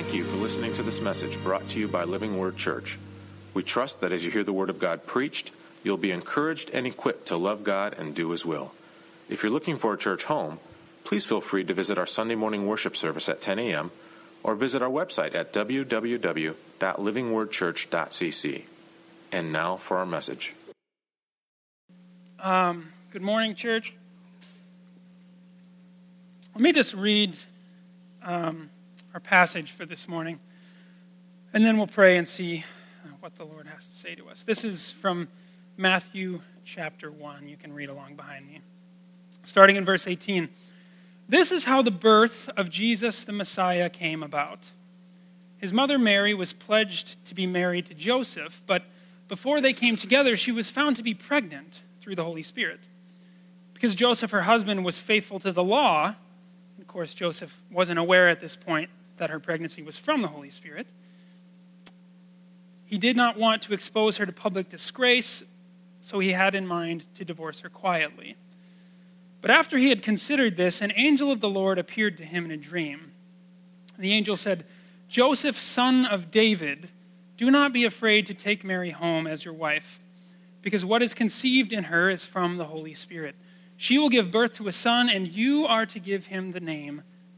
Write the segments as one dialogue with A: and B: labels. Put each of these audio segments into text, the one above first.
A: thank you for listening to this message brought to you by Living Word Church. We trust that as you hear the Word of God preached, you'll be encouraged and equipped to love God and do His will. If you're looking for a church home, please feel free to visit our Sunday morning worship service at 10 a.m. or visit our website at www.livingwordchurch.cc. And now for our message.
B: Um, good morning, church. Let me just read um, our passage for this morning, and then we'll pray and see uh, what the Lord has to say to us. This is from Matthew chapter 1. You can read along behind me. Starting in verse 18. This is how the birth of Jesus the Messiah came about. His mother Mary was pledged to be married to Joseph, but before they came together, she was found to be pregnant through the Holy Spirit. Because Joseph, her husband, was faithful to the law, of course, Joseph wasn't aware at this point that her pregnancy was from the Holy Spirit. He did not want to expose her to public disgrace, so he had in mind to divorce her quietly. But after he had considered this, an angel of the Lord appeared to him in a dream. The angel said, Joseph, son of David, do not be afraid to take Mary home as your wife, because what is conceived in her is from the Holy Spirit. She will give birth to a son, and you are to give him the name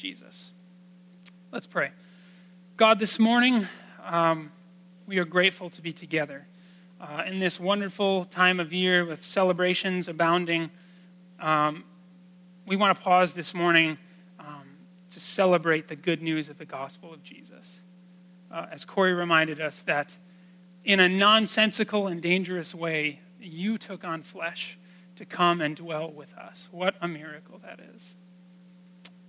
B: Jesus. Let's pray. God, this morning, um, we are grateful to be together. Uh, in this wonderful time of year with celebrations abounding, um, we want to pause this morning um, to celebrate the good news of the gospel of Jesus uh, as Corey reminded us, that in a nonsensical and dangerous way, you took on flesh to come and dwell with us. What a miracle that is.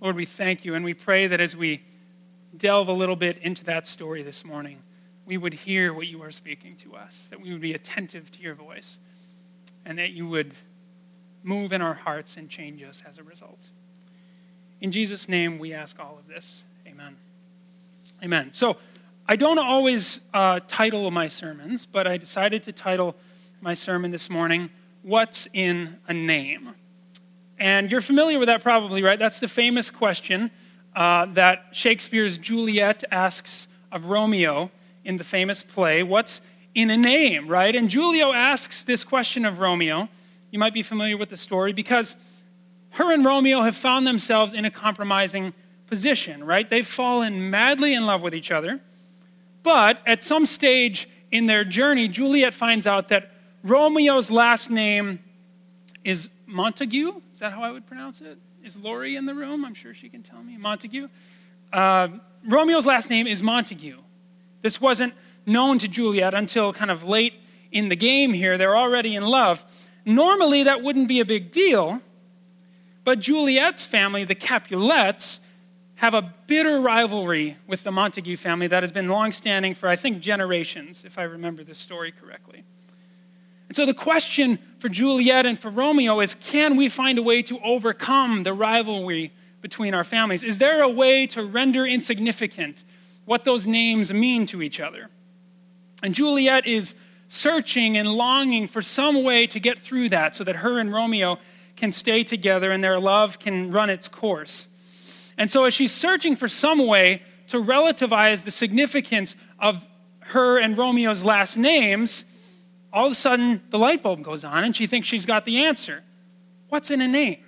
B: Lord, we thank you and we pray that as we delve a little bit into that story this morning, we would hear what you are speaking to us, that we would be attentive to your voice, and that you would move in our hearts and change us as a result. In Jesus' name, we ask all of this. Amen. Amen. So, I don't always uh, title my sermons, but I decided to title my sermon this morning, What's in a Name? And you're familiar with that probably, right? That's the famous question uh, that Shakespeare's Juliet asks of Romeo in the famous play, What's in a name, right? And Juliet asks this question of Romeo. You might be familiar with the story because her and Romeo have found themselves in a compromising position, right? They've fallen madly in love with each other. But at some stage in their journey, Juliet finds out that Romeo's last name is Montague. Is that how I would pronounce it? Is Lori in the room? I'm sure she can tell me. Montague. Uh, Romeo's last name is Montague. This wasn't known to Juliet until kind of late in the game here. They're already in love. Normally, that wouldn't be a big deal, but Juliet's family, the Capulets, have a bitter rivalry with the Montague family that has been longstanding for, I think, generations, if I remember this story correctly. And so the question for Juliet and for Romeo is can we find a way to overcome the rivalry between our families? Is there a way to render insignificant what those names mean to each other? And Juliet is searching and longing for some way to get through that so that her and Romeo can stay together and their love can run its course. And so, as she's searching for some way to relativize the significance of her and Romeo's last names, all of a sudden the light bulb goes on and she thinks she's got the answer. What's in a name?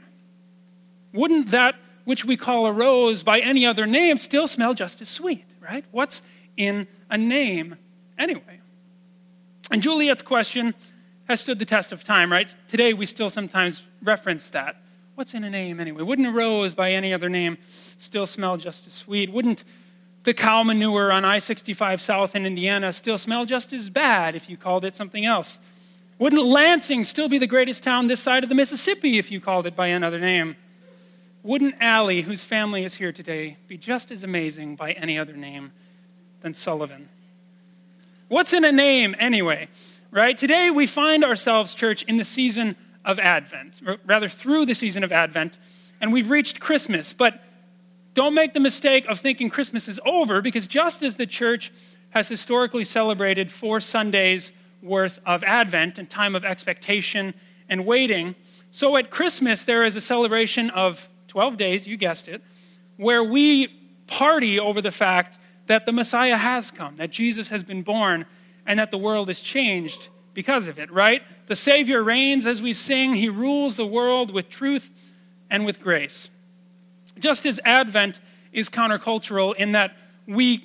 B: Wouldn't that which we call a rose by any other name still smell just as sweet, right? What's in a name anyway? And Juliet's question has stood the test of time, right? Today we still sometimes reference that. What's in a name anyway? Wouldn't a rose by any other name still smell just as sweet? Wouldn't the cow manure on I 65 South in Indiana still smell just as bad if you called it something else? Wouldn't Lansing still be the greatest town this side of the Mississippi if you called it by another name? Wouldn't Allie, whose family is here today, be just as amazing by any other name than Sullivan. What's in a name anyway? Right? Today we find ourselves, church, in the season of Advent, rather through the season of Advent, and we've reached Christmas. But don't make the mistake of thinking Christmas is over, because just as the church has historically celebrated four Sundays worth of Advent and time of expectation and waiting, so at Christmas there is a celebration of 12 days, you guessed it, where we party over the fact that the Messiah has come, that Jesus has been born, and that the world is changed because of it, right? The Savior reigns as we sing, He rules the world with truth and with grace. Just as Advent is countercultural in that we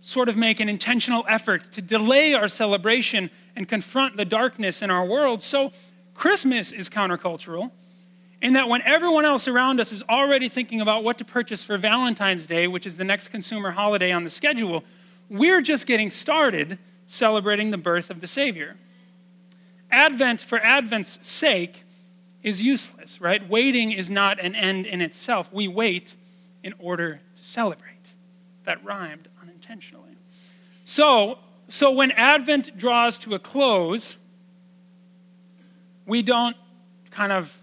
B: sort of make an intentional effort to delay our celebration and confront the darkness in our world, so Christmas is countercultural in that when everyone else around us is already thinking about what to purchase for Valentine's Day, which is the next consumer holiday on the schedule, we're just getting started celebrating the birth of the Savior. Advent, for Advent's sake, is useless, right? Waiting is not an end in itself. We wait in order to celebrate. That rhymed unintentionally. So, so when Advent draws to a close, we don't kind of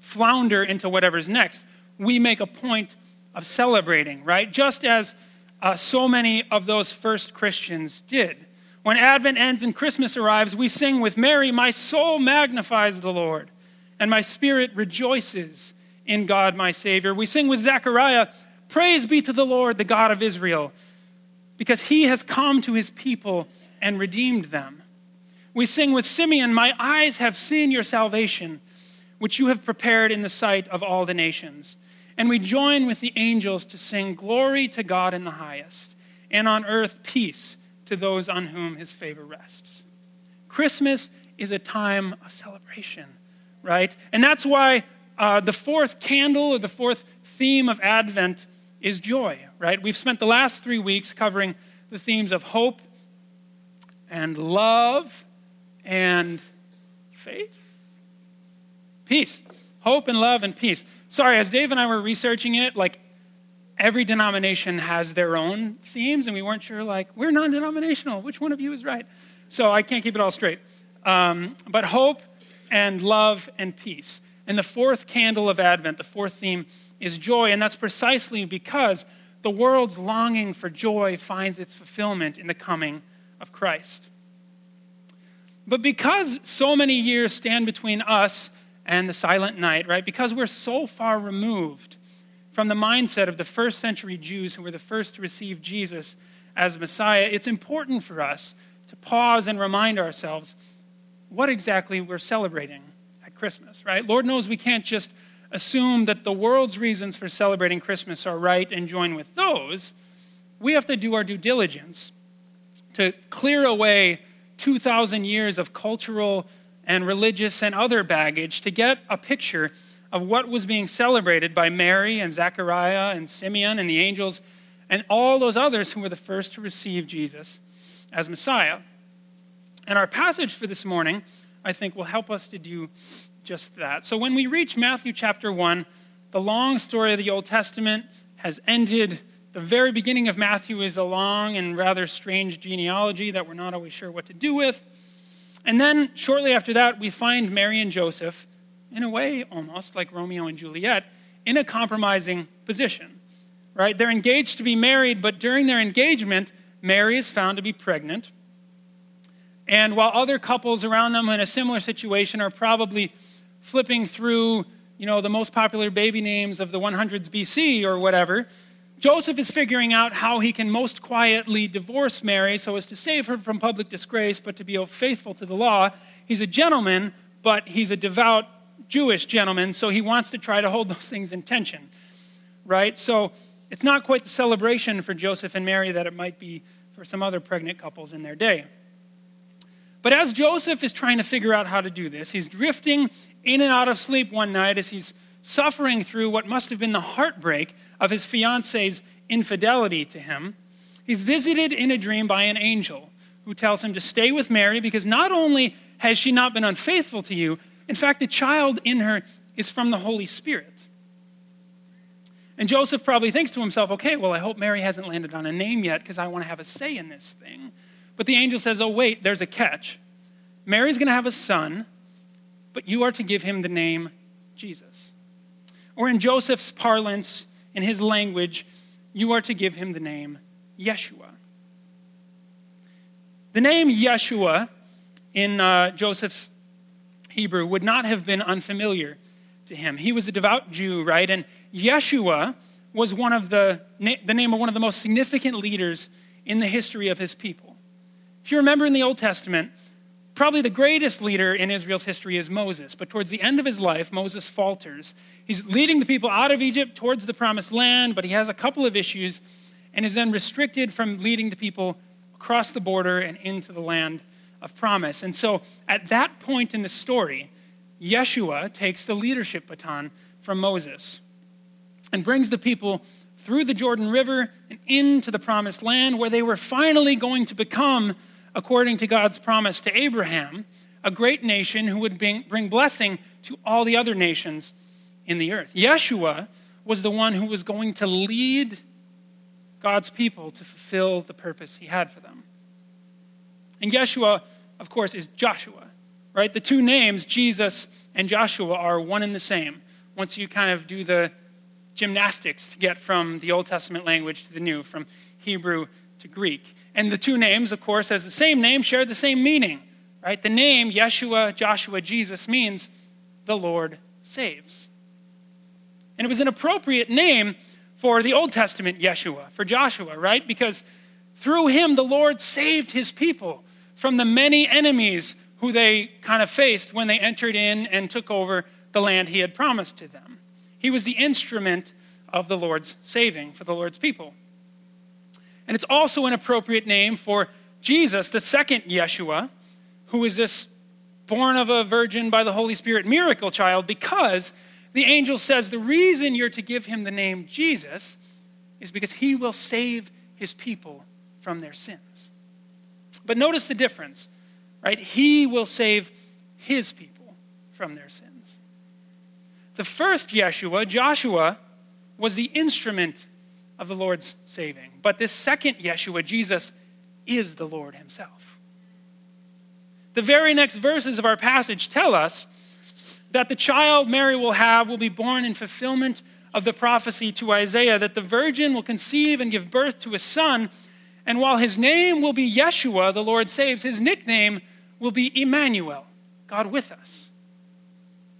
B: flounder into whatever's next. We make a point of celebrating, right? Just as uh, so many of those first Christians did. When Advent ends and Christmas arrives, we sing with Mary, My soul magnifies the Lord, and my spirit rejoices in God my Savior. We sing with Zechariah, Praise be to the Lord, the God of Israel, because he has come to his people and redeemed them. We sing with Simeon, My eyes have seen your salvation, which you have prepared in the sight of all the nations. And we join with the angels to sing, Glory to God in the highest, and on earth peace to those on whom his favor rests. Christmas is a time of celebration, right? And that's why uh, the fourth candle or the fourth theme of Advent is joy, right? We've spent the last three weeks covering the themes of hope and love and faith. Peace. Hope and love and peace. Sorry, as Dave and I were researching it, like every denomination has their own themes, and we weren't sure, like, we're non denominational. Which one of you is right? So I can't keep it all straight. Um, but hope and love and peace. And the fourth candle of Advent, the fourth theme, is joy. And that's precisely because the world's longing for joy finds its fulfillment in the coming of Christ. But because so many years stand between us and the silent night, right? Because we're so far removed from the mindset of the first century Jews who were the first to receive Jesus as Messiah, it's important for us to pause and remind ourselves what exactly we're celebrating at Christmas, right? Lord knows we can't just assume that the world's reasons for celebrating Christmas are right and join with those. We have to do our due diligence to clear away 2,000 years of cultural and religious and other baggage to get a picture of what was being celebrated by Mary and Zechariah and Simeon and the angels and all those others who were the first to receive Jesus as Messiah. And our passage for this morning, I think, will help us to do just that. So when we reach Matthew chapter 1, the long story of the Old Testament has ended. The very beginning of Matthew is a long and rather strange genealogy that we're not always sure what to do with. And then shortly after that, we find Mary and Joseph in a way almost like Romeo and Juliet, in a compromising position. Right? They're engaged to be married, but during their engagement, Mary is found to be pregnant. And while other couples around them in a similar situation are probably flipping through, you know, the most popular baby names of the 100s BC or whatever, Joseph is figuring out how he can most quietly divorce Mary so as to save her from public disgrace, but to be faithful to the law. He's a gentleman, but he's a devout Jewish gentleman, so he wants to try to hold those things in tension, right? So it's not quite the celebration for Joseph and Mary that it might be for some other pregnant couples in their day. But as Joseph is trying to figure out how to do this, he's drifting in and out of sleep one night as he's suffering through what must have been the heartbreak of his fiance's infidelity to him. He's visited in a dream by an angel who tells him to stay with Mary because not only has she not been unfaithful to you, in fact, the child in her is from the Holy Spirit. And Joseph probably thinks to himself, okay, well, I hope Mary hasn't landed on a name yet because I want to have a say in this thing. But the angel says, oh, wait, there's a catch. Mary's going to have a son, but you are to give him the name Jesus. Or in Joseph's parlance, in his language, you are to give him the name Yeshua. The name Yeshua in uh, Joseph's Hebrew would not have been unfamiliar to him. He was a devout Jew, right? And Yeshua was one of the, the name of one of the most significant leaders in the history of his people. If you remember in the Old Testament, probably the greatest leader in Israel's history is Moses. But towards the end of his life, Moses falters. He's leading the people out of Egypt towards the promised land, but he has a couple of issues and is then restricted from leading the people across the border and into the land of promise. And so at that point in the story, Yeshua takes the leadership baton from Moses and brings the people through the Jordan River and into the promised land where they were finally going to become, according to God's promise to Abraham, a great nation who would bring blessing to all the other nations in the earth. Yeshua was the one who was going to lead God's people to fulfill the purpose he had for them. And Yeshua of course, is Joshua, right? The two names, Jesus and Joshua, are one and the same once you kind of do the gymnastics to get from the Old Testament language to the New, from Hebrew to Greek. And the two names, of course, as the same name, share the same meaning, right? The name, Yeshua, Joshua, Jesus, means the Lord saves. And it was an appropriate name for the Old Testament Yeshua, for Joshua, right? Because through him, the Lord saved his people from the many enemies who they kind of faced when they entered in and took over the land he had promised to them. He was the instrument of the Lord's saving for the Lord's people. And it's also an appropriate name for Jesus, the second Yeshua, who is this born of a virgin by the Holy Spirit miracle child, because the angel says the reason you're to give him the name Jesus is because he will save his people from their sins. But notice the difference, right? He will save his people from their sins. The first Yeshua, Joshua, was the instrument of the Lord's saving. But this second Yeshua, Jesus, is the Lord himself. The very next verses of our passage tell us that the child Mary will have will be born in fulfillment of the prophecy to Isaiah that the virgin will conceive and give birth to a son and while his name will be Yeshua, the Lord saves, his nickname will be Emmanuel, God with us.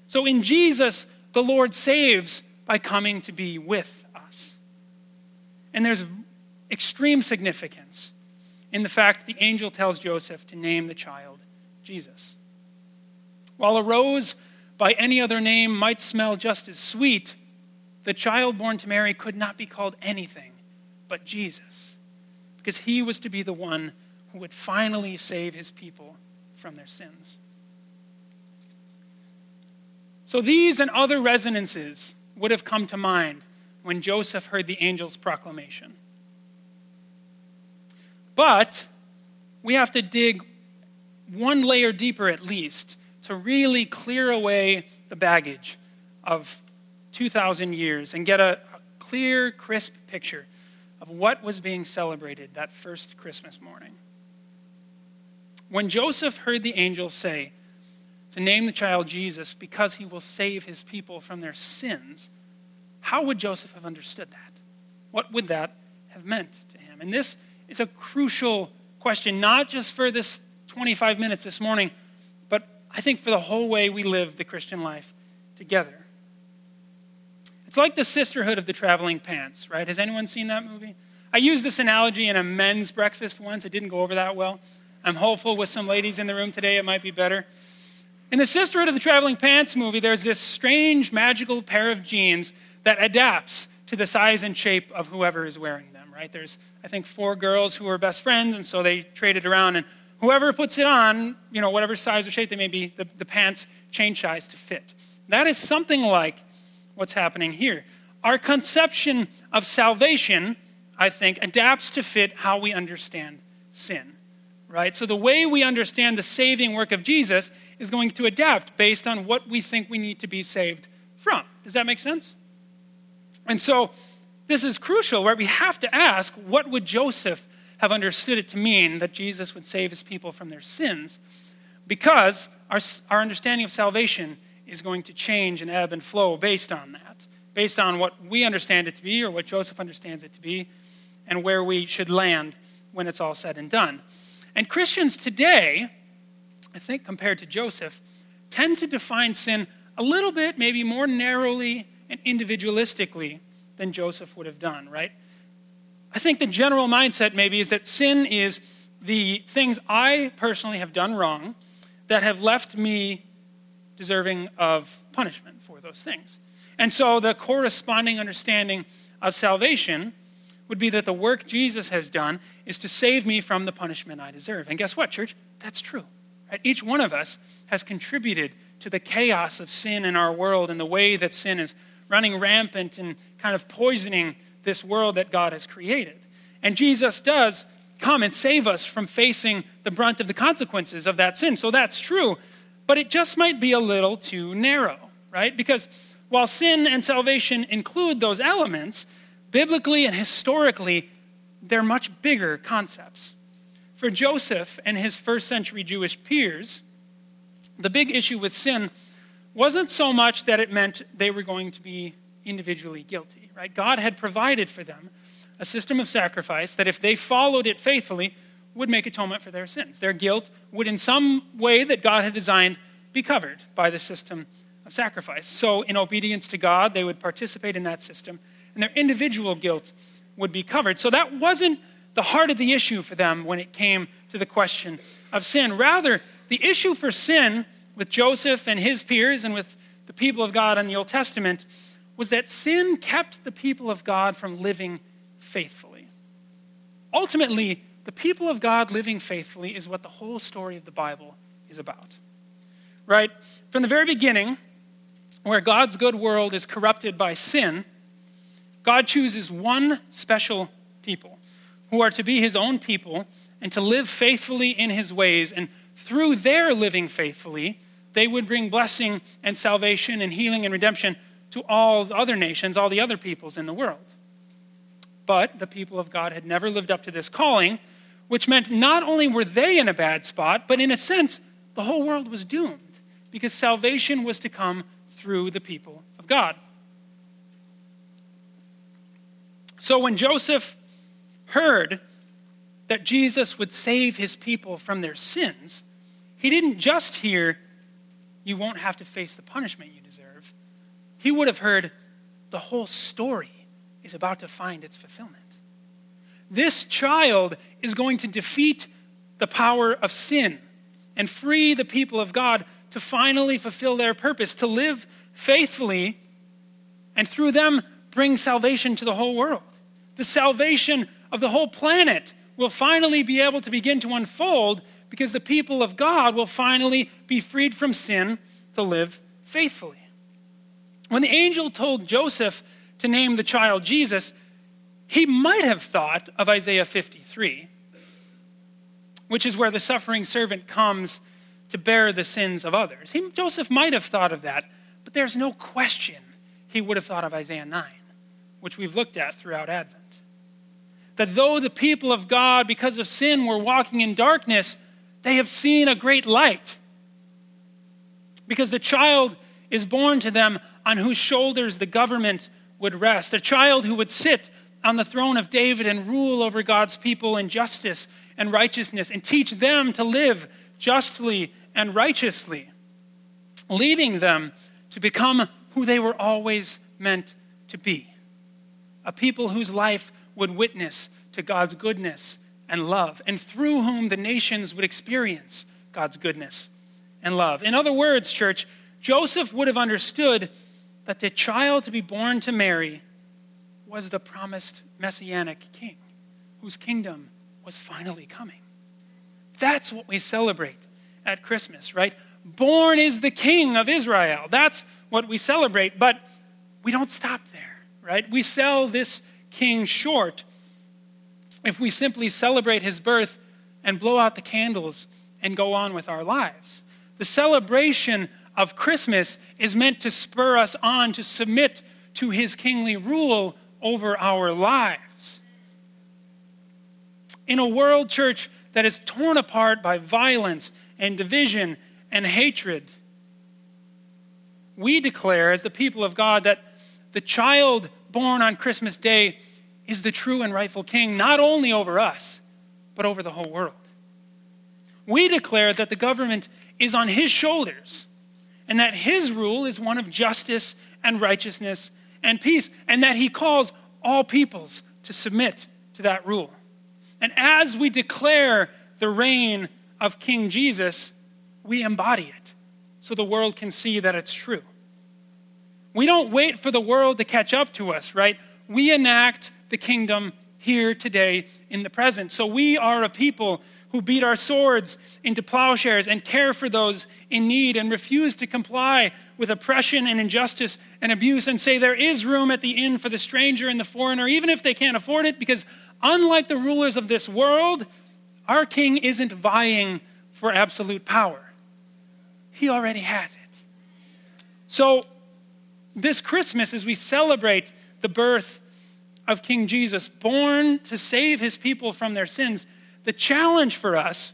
B: So in Jesus, the Lord saves by coming to be with. And there's extreme significance in the fact the angel tells Joseph to name the child Jesus. While a rose by any other name might smell just as sweet, the child born to Mary could not be called anything but Jesus because he was to be the one who would finally save his people from their sins. So these and other resonances would have come to mind when Joseph heard the angel's proclamation. But we have to dig one layer deeper at least to really clear away the baggage of 2,000 years and get a clear, crisp picture of what was being celebrated that first Christmas morning. When Joseph heard the angel say to name the child Jesus because he will save his people from their sins, how would Joseph have understood that? What would that have meant to him? And this is a crucial question, not just for this 25 minutes this morning, but I think for the whole way we live the Christian life together. It's like the sisterhood of the traveling pants, right? Has anyone seen that movie? I used this analogy in a men's breakfast once. It didn't go over that well. I'm hopeful with some ladies in the room today it might be better. In the Sisterhood of the Traveling Pants movie, there's this strange, magical pair of jeans that adapts to the size and shape of whoever is wearing them, right? There's, I think, four girls who are best friends, and so they trade it around, and whoever puts it on, you know, whatever size or shape they may be, the, the pants change size to fit. That is something like what's happening here. Our conception of salvation, I think, adapts to fit how we understand sin, right? So the way we understand the saving work of Jesus is going to adapt based on what we think we need to be saved from. Does that make sense? And so this is crucial, right? We have to ask what would Joseph have understood it to mean that Jesus would save his people from their sins? Because our, our understanding of salvation is going to change and ebb and flow based on that, based on what we understand it to be or what Joseph understands it to be, and where we should land when it's all said and done. And Christians today, I think compared to Joseph, tend to define sin a little bit, maybe more narrowly and individualistically than Joseph would have done, right? I think the general mindset maybe is that sin is the things I personally have done wrong that have left me deserving of punishment for those things. And so the corresponding understanding of salvation would be that the work Jesus has done is to save me from the punishment I deserve. And guess what, church? That's true. Right? Each one of us has contributed to the chaos of sin in our world and the way that sin is running rampant and kind of poisoning this world that God has created. And Jesus does come and save us from facing the brunt of the consequences of that sin. So that's true, but it just might be a little too narrow, right? Because while sin and salvation include those elements, biblically and historically, they're much bigger concepts. For Joseph and his first century Jewish peers, the big issue with sin wasn't so much that it meant they were going to be individually guilty, right? God had provided for them a system of sacrifice that if they followed it faithfully would make atonement for their sins. Their guilt would in some way that God had designed be covered by the system of sacrifice. So in obedience to God, they would participate in that system and their individual guilt would be covered. So that wasn't the heart of the issue for them when it came to the question of sin. Rather, the issue for sin with Joseph and his peers and with the people of God in the Old Testament was that sin kept the people of God from living faithfully. Ultimately, the people of God living faithfully is what the whole story of the Bible is about. Right? From the very beginning, where God's good world is corrupted by sin, God chooses one special people who are to be his own people and to live faithfully in his ways. And through their living faithfully, they would bring blessing and salvation and healing and redemption to all the other nations, all the other peoples in the world. But the people of God had never lived up to this calling, which meant not only were they in a bad spot, but in a sense, the whole world was doomed because salvation was to come through the people of God. So when Joseph heard that Jesus would save his people from their sins, he didn't just hear, You won't have to face the punishment you deserve. He would have heard, The whole story is about to find its fulfillment. This child is going to defeat the power of sin and free the people of God to finally fulfill their purpose, to live faithfully, and through them bring salvation to the whole world the salvation of the whole planet will finally be able to begin to unfold because the people of God will finally be freed from sin to live faithfully. When the angel told Joseph to name the child Jesus, he might have thought of Isaiah 53, which is where the suffering servant comes to bear the sins of others. He, Joseph might have thought of that, but there's no question he would have thought of Isaiah 9, which we've looked at throughout Advent that though the people of God, because of sin, were walking in darkness, they have seen a great light. Because the child is born to them on whose shoulders the government would rest, a child who would sit on the throne of David and rule over God's people in justice and righteousness and teach them to live justly and righteously, leading them to become who they were always meant to be a people whose life would witness to God's goodness and love, and through whom the nations would experience God's goodness and love. In other words, church, Joseph would have understood that the child to be born to Mary was the promised messianic king whose kingdom was finally coming. That's what we celebrate at Christmas, right? Born is the king of Israel. That's what we celebrate, but we don't stop there, right? We sell this king short if we simply celebrate his birth and blow out the candles and go on with our lives. The celebration of Christmas is meant to spur us on to submit to his kingly rule over our lives. In a world, church, that is torn apart by violence and division and hatred, we declare, as the people of God, that the child born on Christmas Day is the true and rightful king, not only over us, but over the whole world. We declare that the government is on his shoulders and that his rule is one of justice and righteousness and peace, and that he calls all peoples to submit to that rule. And as we declare the reign of King Jesus, we embody it so the world can see that it's true. We don't wait for the world to catch up to us, right? We enact the kingdom here today in the present. So we are a people who beat our swords into plowshares and care for those in need and refuse to comply with oppression and injustice and abuse and say there is room at the inn for the stranger and the foreigner, even if they can't afford it, because unlike the rulers of this world, our king isn't vying for absolute power. He already has it. So, this Christmas, as we celebrate the birth of King Jesus, born to save his people from their sins, the challenge for us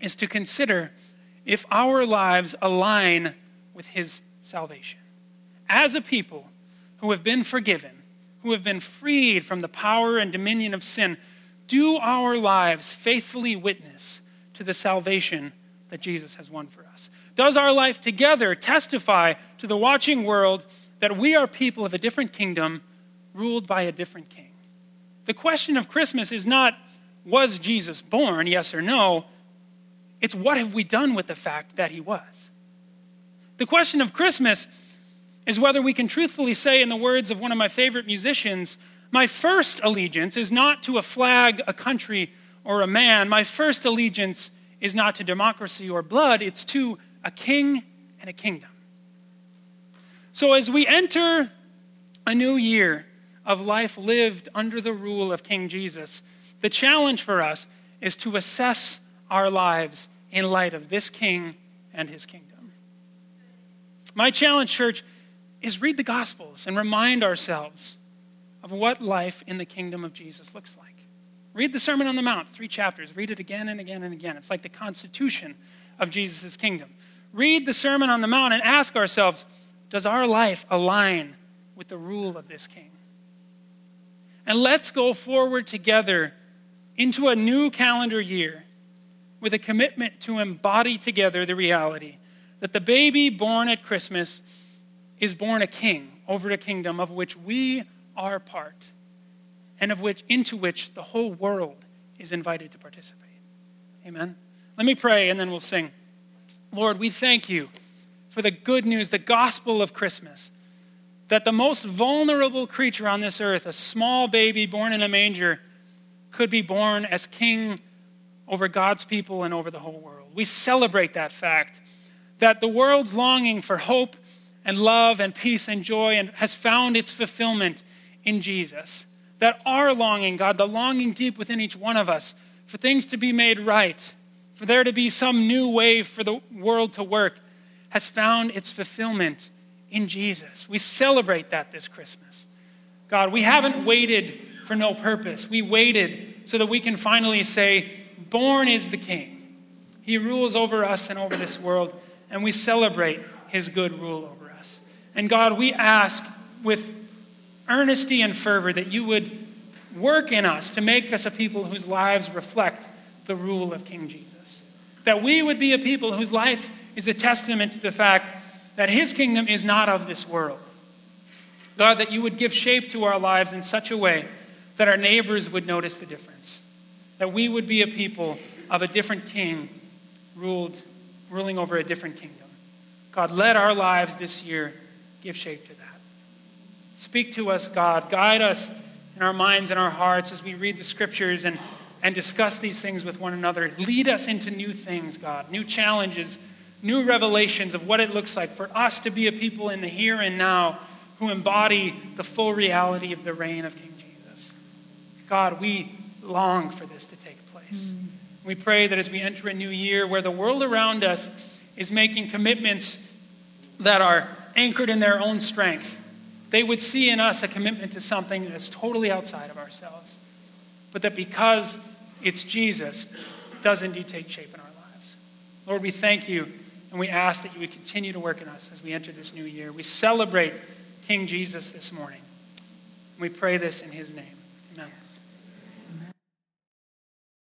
B: is to consider if our lives align with his salvation. As a people who have been forgiven, who have been freed from the power and dominion of sin, do our lives faithfully witness to the salvation that Jesus has won for us? Does our life together testify to the watching world that we are people of a different kingdom ruled by a different king? The question of Christmas is not was Jesus born, yes or no? It's what have we done with the fact that he was? The question of Christmas is whether we can truthfully say, in the words of one of my favorite musicians, my first allegiance is not to a flag, a country, or a man. My first allegiance is not to democracy or blood, it's to a king and a kingdom. So as we enter a new year of life lived under the rule of King Jesus, the challenge for us is to assess our lives in light of this king and his kingdom. My challenge, church, is read the Gospels and remind ourselves of what life in the kingdom of Jesus looks like. Read the Sermon on the Mount, three chapters. Read it again and again and again. It's like the constitution of Jesus' kingdom. Read the Sermon on the Mount and ask ourselves does our life align with the rule of this king? And let's go forward together into a new calendar year with a commitment to embody together the reality that the baby born at Christmas is born a king over a kingdom of which we are part and of which into which the whole world is invited to participate. Amen. Let me pray and then we'll sing. Lord, we thank you for the good news, the gospel of Christmas, that the most vulnerable creature on this earth, a small baby born in a manger, could be born as king over God's people and over the whole world. We celebrate that fact that the world's longing for hope and love and peace and joy and has found its fulfillment in Jesus. That our longing, God, the longing deep within each one of us for things to be made right, for there to be some new way for the world to work, has found its fulfillment in Jesus. We celebrate that this Christmas. God, we haven't waited for no purpose. We waited so that we can finally say, Born is the King. He rules over us and over this world, and we celebrate his good rule over us. And God, we ask with earnesty and fervor that you would work in us to make us a people whose lives reflect the rule of King Jesus. That we would be a people whose life is a testament to the fact that his kingdom is not of this world. God, that you would give shape to our lives in such a way that our neighbors would notice the difference, that we would be a people of a different king ruled, ruling over a different kingdom. God, let our lives this year give shape to that. Speak to us, God. Guide us in our minds and our hearts as we read the scriptures and, and discuss these things with one another. Lead us into new things, God, new challenges, new revelations of what it looks like for us to be a people in the here and now who embody the full reality of the reign of King Jesus. God, we long for this to take place. Mm. We pray that as we enter a new year where the world around us is making commitments that are anchored in their own strength, they would see in us a commitment to something that is totally outside of ourselves. But that because it's Jesus, does indeed take shape in our lives. Lord, we thank you and we ask that you would continue to work in us as we enter this new year. We celebrate King Jesus this morning. We pray this in his name. Amen. Yes.